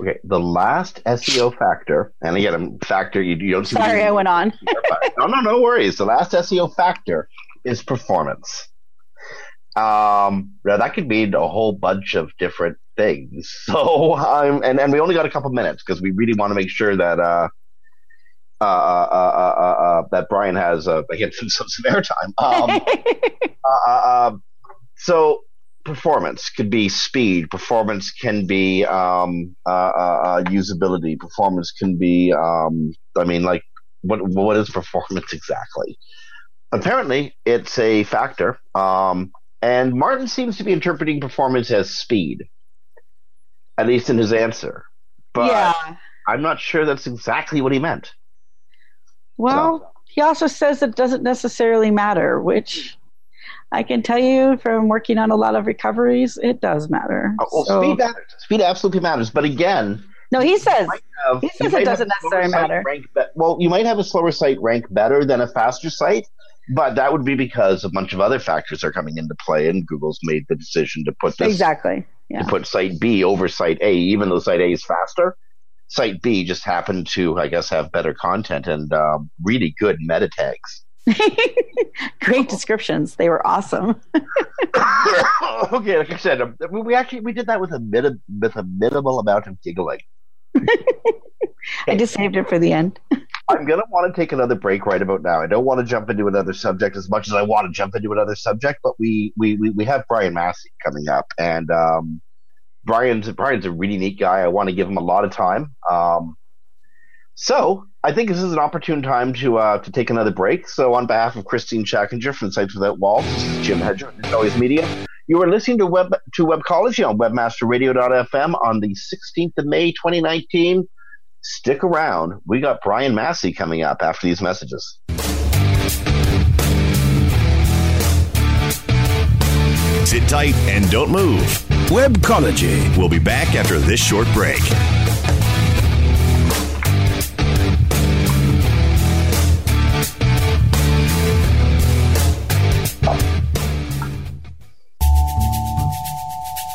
[SPEAKER 1] Okay, the last SEO factor, and again, a factor you, you don't.
[SPEAKER 2] Sorry, I went on. <laughs>
[SPEAKER 1] no, no, no worries. The last SEO factor is performance. Um, now that could mean a whole bunch of different things. So I'm, and, and we only got a couple minutes because we really want to make sure that, uh, uh, uh, uh, uh, uh that Brian has, uh, again, some, some airtime. Um, uh, uh, so performance could be speed. Performance can be, um, uh, uh, usability. Performance can be, um, I mean, like, what, what is performance exactly? Apparently, it's a factor. Um, and Martin seems to be interpreting performance as speed, at least in his answer. But
[SPEAKER 2] yeah.
[SPEAKER 1] I'm not sure that's exactly what he meant.
[SPEAKER 2] Well, so. he also says it doesn't necessarily matter, which I can tell you from working on a lot of recoveries, it does matter.
[SPEAKER 1] Oh, well, so, speed matters. Speed absolutely matters. But again,
[SPEAKER 2] no, he says have, he says it doesn't necessarily matter.
[SPEAKER 1] Be- well, you might have a slower site rank better than a faster site, but that would be because a bunch of other factors are coming into play, and Google's made the decision to put this
[SPEAKER 2] exactly yeah.
[SPEAKER 1] to put site B over site A, even though site A is faster. Site B just happened to, I guess, have better content and um, really good meta tags. <laughs>
[SPEAKER 2] Great descriptions. They were awesome. <laughs> <laughs>
[SPEAKER 1] okay, like I said, um, we actually we did that with a mit- with a minimal amount of giggling. <laughs>
[SPEAKER 2] I just saved it for the end. <laughs>
[SPEAKER 1] I'm going to want to take another break right about now. I don't want to jump into another subject as much as I want to jump into another subject, but we we we, we have Brian Massey coming up, and um, Brian's Brian's a really neat guy. I want to give him a lot of time. Um, so I think this is an opportune time to uh, to take another break. So on behalf of Christine Schachinger from Sites Without Walls, this is Jim Hedger Always Media. You are listening to Web to Webcology on WebmasterRadio.fm on the 16th of May, 2019 stick around. We got Brian Massey coming up after these messages.
[SPEAKER 3] Sit tight and don't move.
[SPEAKER 4] Webcology.
[SPEAKER 3] We'll be back after this short break.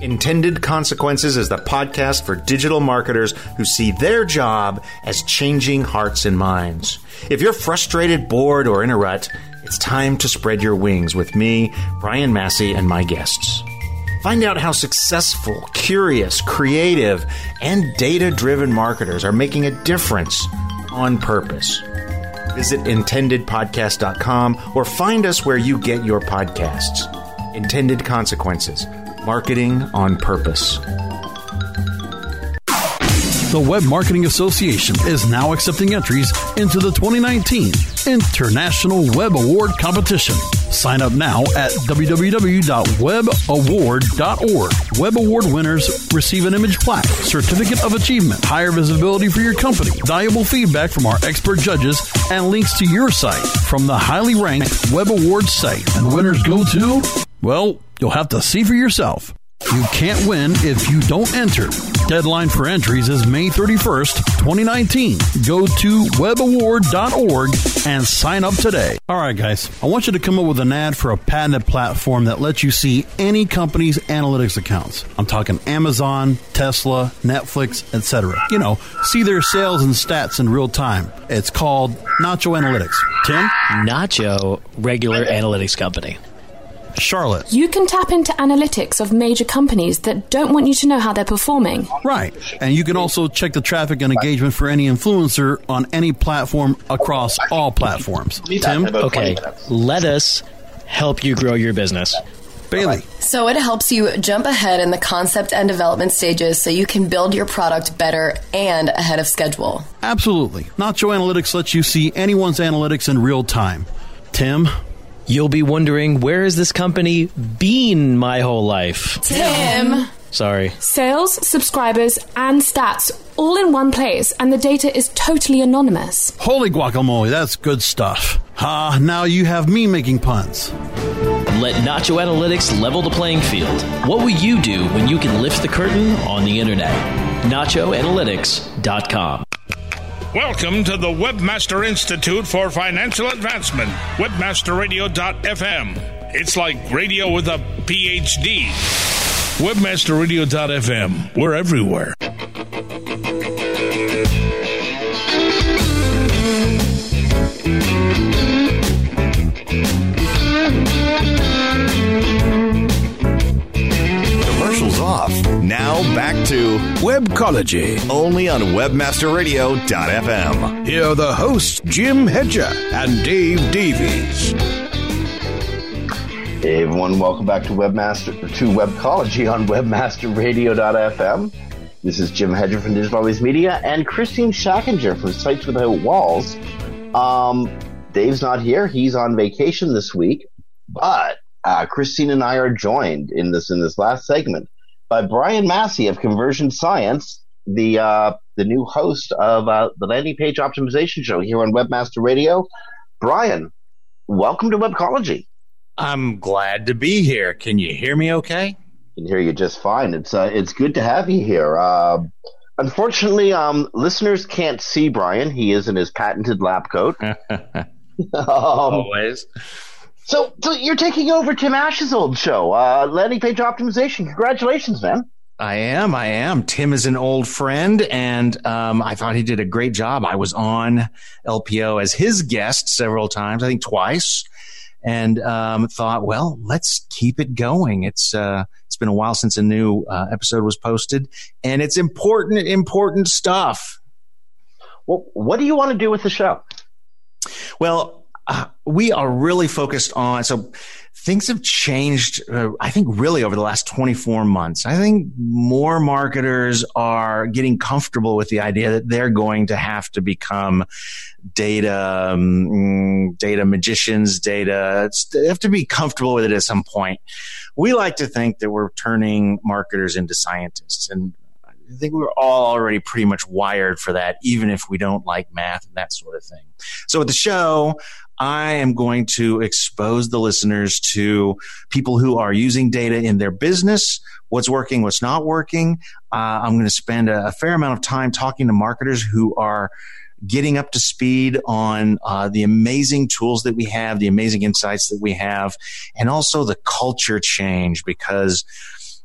[SPEAKER 10] Intended Consequences is the podcast for digital marketers who see their job as changing hearts and minds. If you're frustrated, bored, or in a rut, it's time to spread your wings with me, Brian Massey, and my guests. Find out how successful, curious, creative, and data driven marketers are making a difference on purpose. Visit intendedpodcast.com or find us where you get your podcasts. Intended Consequences Marketing on Purpose.
[SPEAKER 5] The Web Marketing Association is now accepting entries into the 2019 International Web Award Competition. Sign up now at www.webaward.org. Web Award winners receive an image plaque, certificate of achievement, higher visibility for your company, valuable feedback from our expert judges, and links to your site from the highly ranked Web Awards site. And winners go to, well, You'll have to see for yourself. You can't win if you don't enter. Deadline for entries is May 31st, 2019. Go to webaward.org and sign up today. All right, guys, I want you to come up with an ad for a patented platform that lets you see any company's analytics accounts. I'm talking Amazon, Tesla, Netflix, etc. You know, see their sales and stats in real time. It's called Nacho Analytics. Tim?
[SPEAKER 7] Nacho, regular analytics company.
[SPEAKER 5] Charlotte.
[SPEAKER 11] You can tap into analytics of major companies that don't want you to know how they're performing.
[SPEAKER 5] Right. And you can also check the traffic and engagement for any influencer on any platform across all platforms. Tim?
[SPEAKER 7] Okay, let us help you grow your business.
[SPEAKER 5] Bailey.
[SPEAKER 12] So it helps you jump ahead in the concept and development stages so you can build your product better and ahead of schedule.
[SPEAKER 5] Absolutely. Nacho Analytics lets you see anyone's analytics in real time. Tim?
[SPEAKER 7] You'll be wondering where has this company been my whole life?
[SPEAKER 11] Tim!
[SPEAKER 7] Sorry.
[SPEAKER 11] Sales, subscribers, and stats all in one place, and the data is totally anonymous.
[SPEAKER 5] Holy guacamole, that's good stuff. Ah, now you have me making puns.
[SPEAKER 7] Let Nacho Analytics level the playing field. What will you do when you can lift the curtain on the internet? NachoAnalytics.com.
[SPEAKER 13] Welcome to the Webmaster Institute for Financial Advancement, webmasterradio.fm. It's like radio with a PhD. Webmasterradio.fm. We're everywhere.
[SPEAKER 3] Off. Now back to
[SPEAKER 4] Webcology.
[SPEAKER 3] only on webmasterradio.fm.
[SPEAKER 4] Here are the hosts, Jim Hedger and Dave Davies.
[SPEAKER 1] Hey everyone, welcome back to Webmaster to Webcology on WebmasterRadio.fm. This is Jim Hedger from Digital Always Media and Christine Schachinger from Sites Without Walls. Um, Dave's not here; he's on vacation this week, but uh, Christine and I are joined in this in this last segment by Brian Massey of Conversion Science, the uh, the new host of uh, the landing page optimization show here on Webmaster Radio. Brian, welcome to Webcology.
[SPEAKER 10] I'm glad to be here. Can you hear me okay?
[SPEAKER 1] can hear you just fine. It's uh, it's good to have you here. Uh, unfortunately, um, listeners can't see Brian. He is in his patented lab coat. <laughs> <laughs> um,
[SPEAKER 10] Always.
[SPEAKER 1] So, so you're taking over Tim Ash's old show, uh, landing page optimization. Congratulations, man.
[SPEAKER 10] I am. I am. Tim is an old friend, and um, I thought he did a great job. I was on LPO as his guest several times, I think twice, and um, thought, well, let's keep it going. It's uh, it's been a while since a new uh, episode was posted, and it's important, important stuff.
[SPEAKER 1] Well, what do you want to do with the show?
[SPEAKER 10] Well, uh, we are really focused on so things have changed uh, i think really over the last 24 months i think more marketers are getting comfortable with the idea that they're going to have to become data um, data magicians data they have to be comfortable with it at some point we like to think that we're turning marketers into scientists and I think we're all already pretty much wired for that, even if we don't like math and that sort of thing. So with the show, I am going to expose the listeners to people who are using data in their business, what's working, what's not working. Uh, I'm going to spend a, a, fair amount of time talking to marketers who are getting up to speed on uh, the amazing tools that we have, the amazing insights that we have, and also the culture change because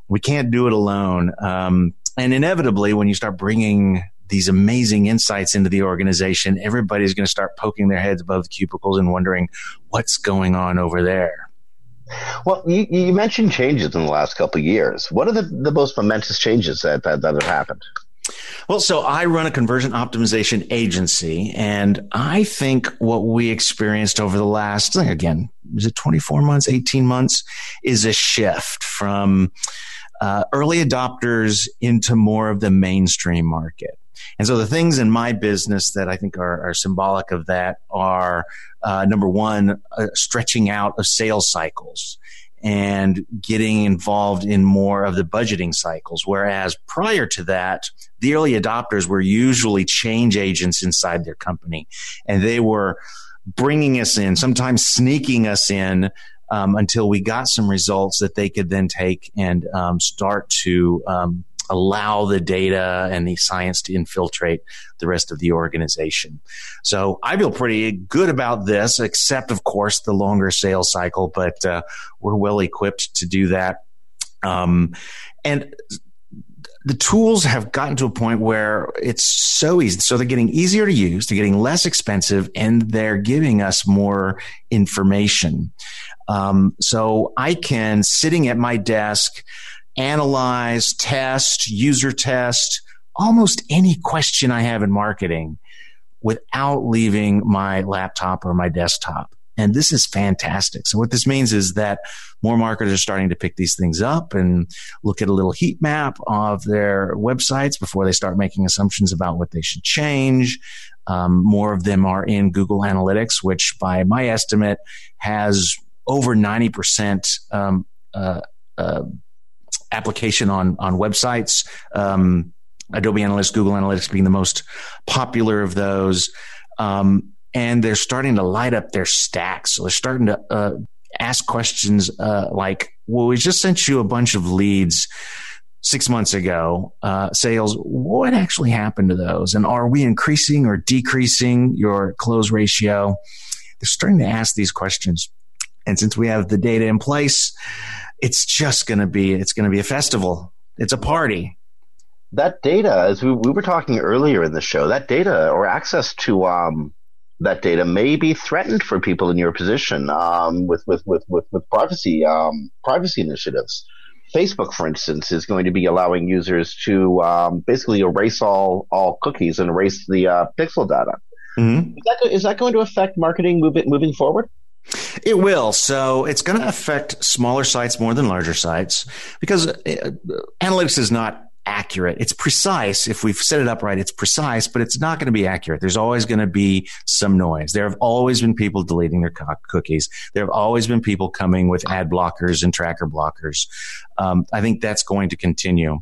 [SPEAKER 10] we can't do it alone. Um, and inevitably, when you start bringing these amazing insights into the organization, everybody's going to start poking their heads above the cubicles and wondering what's going on over there.
[SPEAKER 1] Well, you, you mentioned changes in the last couple of years. What are the, the most momentous changes that, that, that have happened?
[SPEAKER 10] Well, so I run a conversion optimization agency, and I think what we experienced over the last, again, was it 24 months, 18 months, is a shift from uh, early adopters into more of the mainstream market. And so the things in my business that I think are, are symbolic of that are uh, number one, uh, stretching out of sales cycles and getting involved in more of the budgeting cycles. Whereas prior to that, the early adopters were usually change agents inside their company and they were bringing us in, sometimes sneaking us in um, until we got some results that they could then take and um, start to um, allow the data and the science to infiltrate the rest of the organization. So I feel pretty good about this, except of course the longer sales cycle, but uh, we're well equipped to do that. Um, and the tools have gotten to a point where it's so easy. So they're getting easier to use, they're getting less expensive, and they're giving us more information. Um, so I can sitting at my desk, analyze, test, user test almost any question I have in marketing without leaving my laptop or my desktop. And this is fantastic. So what this means is that more marketers are starting to pick these things up and look at a little heat map of their websites before they start making assumptions about what they should change. Um, more of them are in Google Analytics, which by my estimate has over 90% um, uh, uh, application on, on websites. Um, Adobe Analytics, Google Analytics being the most popular of those. Um, and they're starting to light up their stacks. So they're starting to uh, ask questions uh, like, well, we just sent you a bunch of leads six months ago, uh, sales, what actually happened to those? And are we increasing or decreasing your close ratio? They're starting to ask these questions. And since we have the data in place, it's just going to be, it's going to be a festival. It's a party.
[SPEAKER 1] That data, as we, we were talking earlier in the show, that data or access to, um, that data may be threatened for people in your position um, with, with, with, with, with privacy um, privacy initiatives. Facebook, for instance, is going to be allowing users to um, basically erase all all cookies and erase the uh, pixel data. Mm-hmm. Is, that, is that going to affect marketing move moving forward?
[SPEAKER 10] It will. So it's going to affect smaller sites more than larger sites because uh, analytics is not accurate. It's precise. If we've set it up right, it's precise, but it's not going to be accurate. There's always going to be some noise. There have always been people deleting their co- cookies. There have always been people coming with ad blockers and tracker blockers. Um, I think that's going to continue.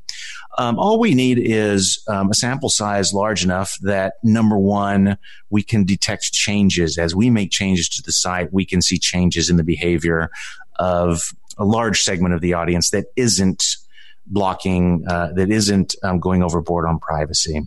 [SPEAKER 10] Um, all we need is um, a sample size large enough that number one, we can detect changes as we make changes to the site. We can see changes in the behavior of a large segment of the audience that isn't blocking uh, that isn't um, going overboard on privacy.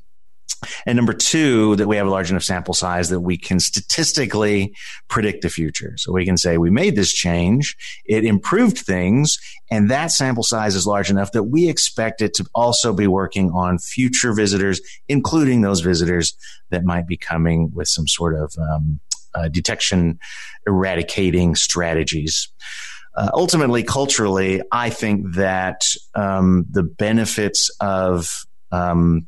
[SPEAKER 10] And number two, that we have a large enough sample size that we can statistically predict the future. So we can say we made this change, it improved things, and that sample size is large enough that we expect it to also be working on future visitors, including those visitors that might be coming with some sort of um, uh, detection eradicating strategies uh, ultimately, culturally, I think that um, the benefits of um,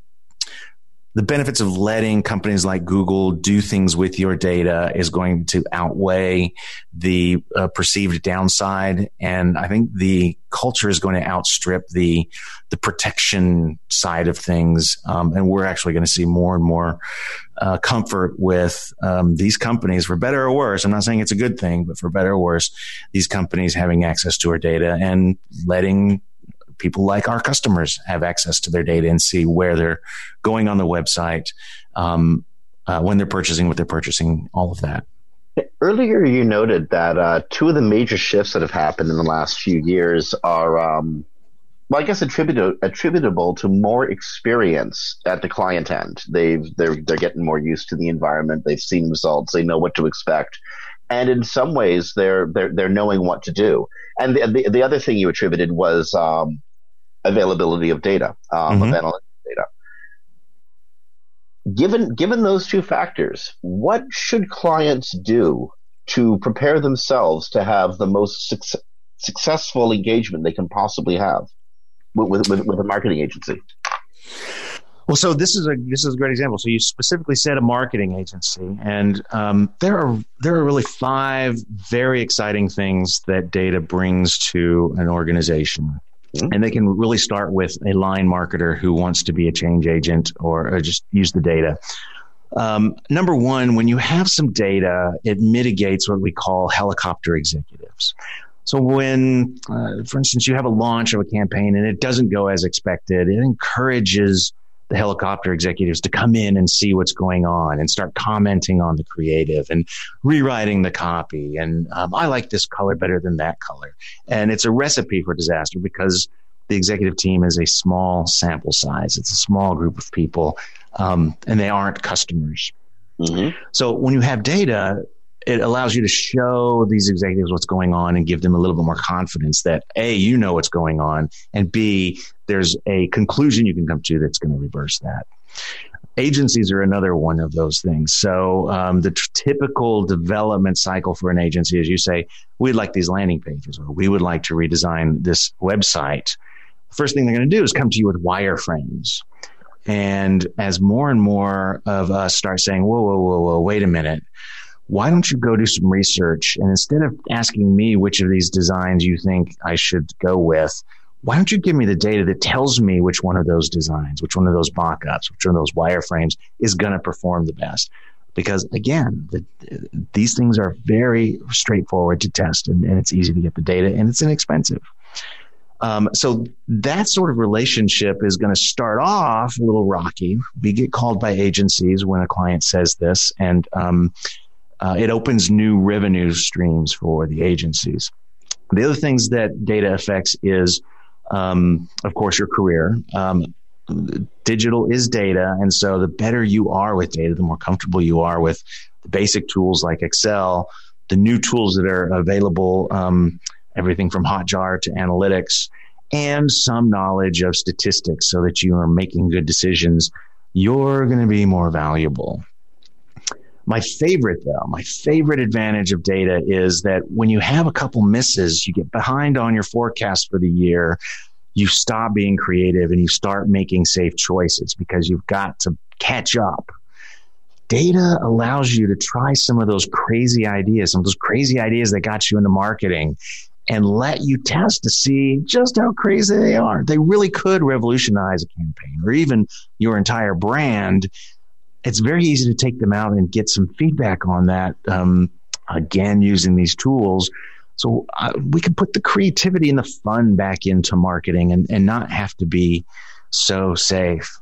[SPEAKER 10] the benefits of letting companies like Google do things with your data is going to outweigh the uh, perceived downside, and I think the culture is going to outstrip the the protection side of things, um, and we're actually going to see more and more uh, comfort with um, these companies, for better or worse. I'm not saying it's a good thing, but for better or worse, these companies having access to our data and letting people like our customers have access to their data and see where they're going on the website, um, uh, when they're purchasing, what they're purchasing, all of that.
[SPEAKER 1] Earlier, you noted that uh, two of the major shifts that have happened in the last few years are, um, well, I guess attributable attributable to more experience at the client end. They've they're they're getting more used to the environment. They've seen results. They know what to expect, and in some ways, they're they're they're knowing what to do. And the the, the other thing you attributed was um, availability of data, um, mm-hmm. of analytics data. Given given those two factors, what should clients do to prepare themselves to have the most su- successful engagement they can possibly have with, with, with a marketing agency?
[SPEAKER 10] Well, so this is a this is a great example. So you specifically said a marketing agency, and um, there are there are really five very exciting things that data brings to an organization. Mm-hmm. And they can really start with a line marketer who wants to be a change agent or, or just use the data. Um, number one, when you have some data, it mitigates what we call helicopter executives. So when, uh, for instance, you have a launch of a campaign and it doesn't go as expected, it encourages the helicopter executives to come in and see what's going on and start commenting on the creative and rewriting the copy. And um, I like this color better than that color. And it's a recipe for disaster because the executive team is a small sample size. It's a small group of people, um, and they aren't customers. Mm-hmm. So when you have data, it allows you to show these executives what's going on and give them a little bit more confidence that A, you know what's going on, and B, there's a conclusion you can come to that's going to reverse that. agencies are another one of those things. So um, the t- typical development cycle for an agency is you say, we'd like these landing pages or we would like to redesign this website. First thing they're going to do is come to you with wireframes. And as more and more of us start saying, whoa, whoa, whoa, whoa, wait a minute. Why don't you go do some research? And instead of asking me which of these designs you think I should go with, why don't you give me the data that tells me which one of those designs, which one of those mock-ups, which one of those wireframes is going to perform the best? Because again, the, these things are very straightforward to test and, and, it's easy to get the data and it's inexpensive. Um, so that sort of relationship is going to start off a little rocky. We get called by agencies when a client says this, and um, uh, it opens new revenue streams for the agencies. The other things that data affects is um, of course, your career. Um, digital is data. And so the better you are with data, the more comfortable you are with the basic tools like Excel, the new tools that are available, um, everything from Hotjar to analytics, and some knowledge of statistics so that you are making good decisions, you're going to be more valuable. My favorite, though, my favorite advantage of data is that when you have a couple misses, you get behind on your forecast for the year, you stop being creative and you start making safe choices because you've got to catch up. Data allows you to try some of those crazy ideas, some of those crazy ideas that got you into marketing and let you test to see just how crazy they are. They really could revolutionize a campaign or even your entire brand it's very easy to take them out and get some feedback on that. Um, again, using these tools. So uh, we can put the creativity and the fun back into marketing and, and not have to be so safe.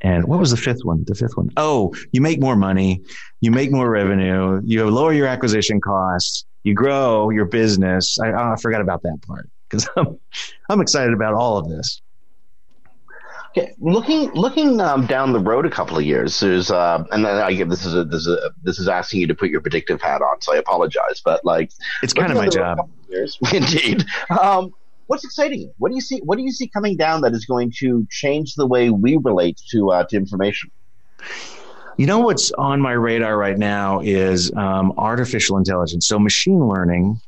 [SPEAKER 10] And what was the fifth one? The fifth one. Oh, you make more money, you make more revenue, you lower your acquisition costs, you grow your business. I, oh, I forgot about that part because <laughs> I'm, I'm excited about all of this.
[SPEAKER 1] Okay, looking looking um, down the road a couple of years, there's uh, and I get this is a, this is a, this is asking you to put your predictive hat on, so I apologize, but like
[SPEAKER 10] it's kind of my job.
[SPEAKER 1] Years, <laughs> indeed. Um, what's exciting? What do you see? What do you see coming down that is going to change the way we relate to uh, to information?
[SPEAKER 10] You know what's on my radar right now is um, artificial intelligence, so machine learning,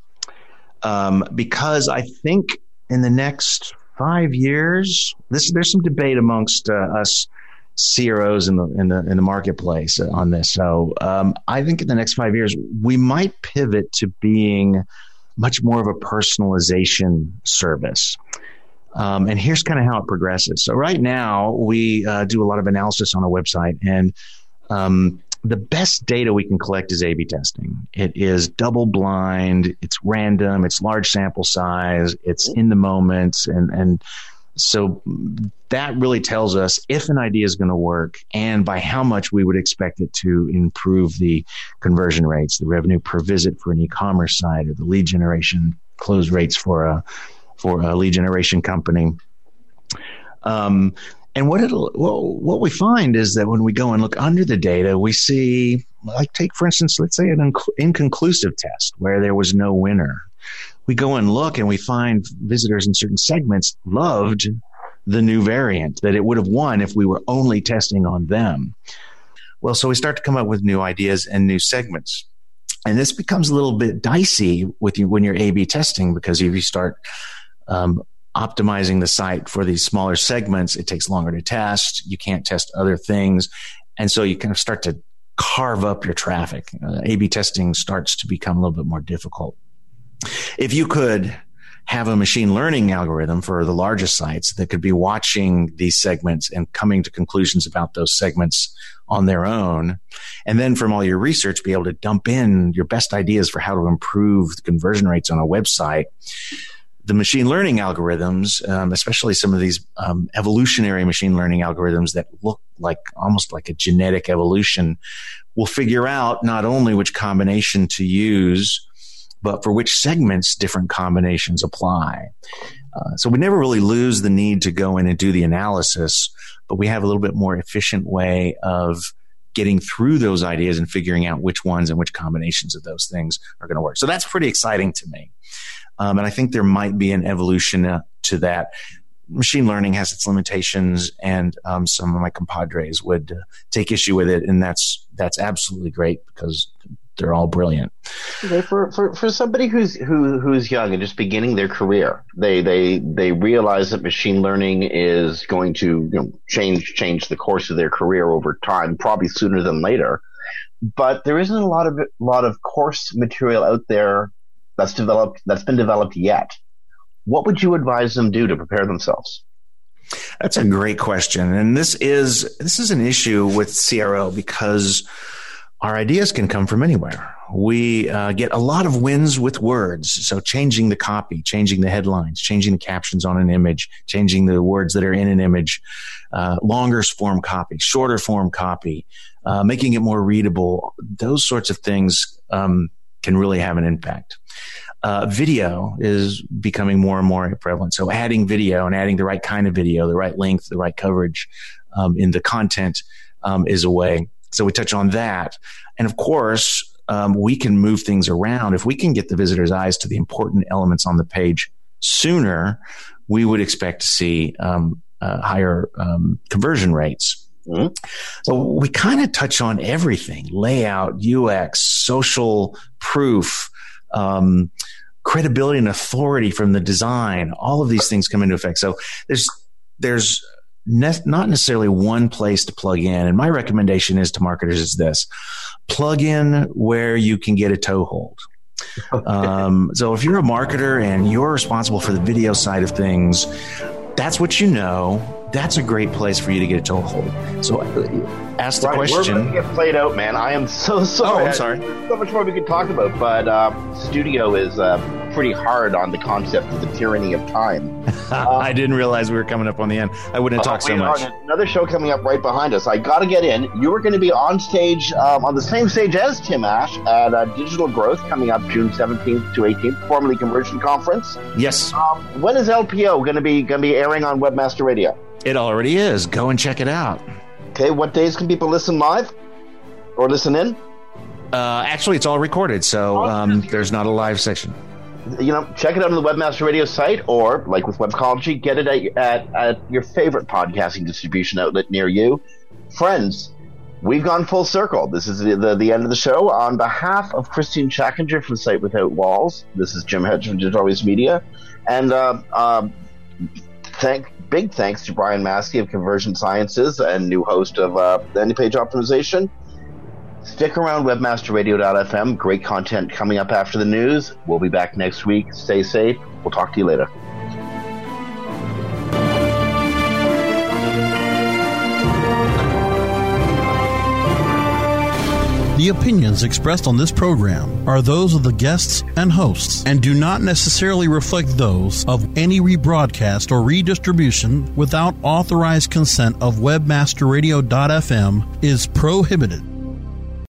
[SPEAKER 10] um, because I think in the next five years. This, there's some debate amongst uh, us CROs in the in the in the marketplace on this. So um, I think in the next five years we might pivot to being much more of a personalization service. Um, and here's kind of how it progresses. So right now we uh, do a lot of analysis on a website, and um, the best data we can collect is A/B testing. It is double blind, it's random, it's large sample size, it's in the moments, and and so that really tells us if an idea is going to work and by how much we would expect it to improve the conversion rates, the revenue per visit for an e-commerce site, or the lead generation close rates for a for a lead generation company. Um, and what it'll, well, what we find is that when we go and look under the data, we see, like, take for instance, let's say an inconclusive test where there was no winner. We go and look and we find visitors in certain segments loved the new variant that it would have won if we were only testing on them. Well, so we start to come up with new ideas and new segments. And this becomes a little bit dicey with you when you're A B testing because if you start um, optimizing the site for these smaller segments, it takes longer to test. You can't test other things. And so you kind of start to carve up your traffic. Uh, A B testing starts to become a little bit more difficult. If you could have a machine learning algorithm for the largest sites that could be watching these segments and coming to conclusions about those segments on their own. And then from all your research, be able to dump in your best ideas for how to improve the conversion rates on a website the machine learning algorithms, um, especially some of these um, evolutionary machine learning algorithms that look like almost like a genetic evolution, will figure out not only which combination to use, but for which segments different combinations apply. Uh, so we never really lose the need to go in and do the analysis, but we have a little bit more efficient way of getting through those ideas and figuring out which ones and which combinations of those things are going to work. So that's pretty exciting to me. Um, and I think there might be an evolution uh, to that. machine learning has its limitations, and um, some of my compadres would uh, take issue with it, and that's that's absolutely great because they're all brilliant.
[SPEAKER 1] Okay, for, for, for somebody who's who who's young and just beginning their career, they they they realize that machine learning is going to you know, change change the course of their career over time, probably sooner than later. But there isn't a lot of lot of course material out there that's developed that's been developed yet. What would you advise them do to prepare themselves?
[SPEAKER 10] That's a great question, and this is this is an issue with CRO because our ideas can come from anywhere. We uh, get a lot of wins with words. So changing the copy, changing the headlines, changing the captions on an image, changing the words that are in an image, uh, longer form copy, shorter form copy, uh, making it more readable. Those sorts of things um, can really have an impact. Uh, video is becoming more and more prevalent. So adding video and adding the right kind of video, the right length, the right coverage um, in the content um, is a way. So we touch on that. And of course, um, we can move things around. If we can get the visitor's eyes to the important elements on the page sooner, we would expect to see um, uh, higher um, conversion rates. Mm-hmm. So we kind of touch on everything layout, UX, social proof, um, credibility and authority from the design. All of these things come into effect. So there's, there's ne- not necessarily one place to plug in. And my recommendation is to marketers is this plug in where you can get a toehold. Um, so if you're a marketer and you're responsible for the video side of things, that's what you know that's a great place for you to get a toehold. So uh, ask the
[SPEAKER 1] right,
[SPEAKER 10] question.
[SPEAKER 1] We're going to get played out, man. I am so <laughs> sorry.
[SPEAKER 10] Oh, I'm sorry.
[SPEAKER 1] There's so much more we could talk about, but uh, studio is uh, pretty hard on the concept of the tyranny of time. <laughs>
[SPEAKER 10] I didn't realize we were coming up on the end. I wouldn't have talked so much.
[SPEAKER 1] Another show coming up right behind us. I got to get in. You were going to be on stage, um, on the same stage as Tim Ash at uh, Digital Growth coming up June 17th to 18th, formerly Conversion Conference.
[SPEAKER 10] Yes.
[SPEAKER 1] Um, when is LPO going to be going to be airing on Webmaster Radio?
[SPEAKER 10] It already is. Go and check it out.
[SPEAKER 1] Okay, what days can people listen live or listen in?
[SPEAKER 10] Uh, actually, it's all recorded, so oh, um, there's not a live session.
[SPEAKER 1] You know, check it out on the Webmaster Radio site, or like with Webcology, get it at, at, at your favorite podcasting distribution outlet near you. Friends, we've gone full circle. This is the, the, the, end of the show. On behalf of Christine Schachinger from Site Without Walls, this is Jim Hedge from Digital Always Media, and uh, uh, thank big thanks to Brian Massey of Conversion Sciences and new host of uh, Landing Page Optimization. Stick around webmasterradio.fm. Great content coming up after the news. We'll be back next week. Stay safe. We'll talk to you later.
[SPEAKER 5] The opinions expressed on this program are those of the guests and hosts and do not necessarily reflect those of any rebroadcast or redistribution without authorized consent of webmasterradio.fm is prohibited.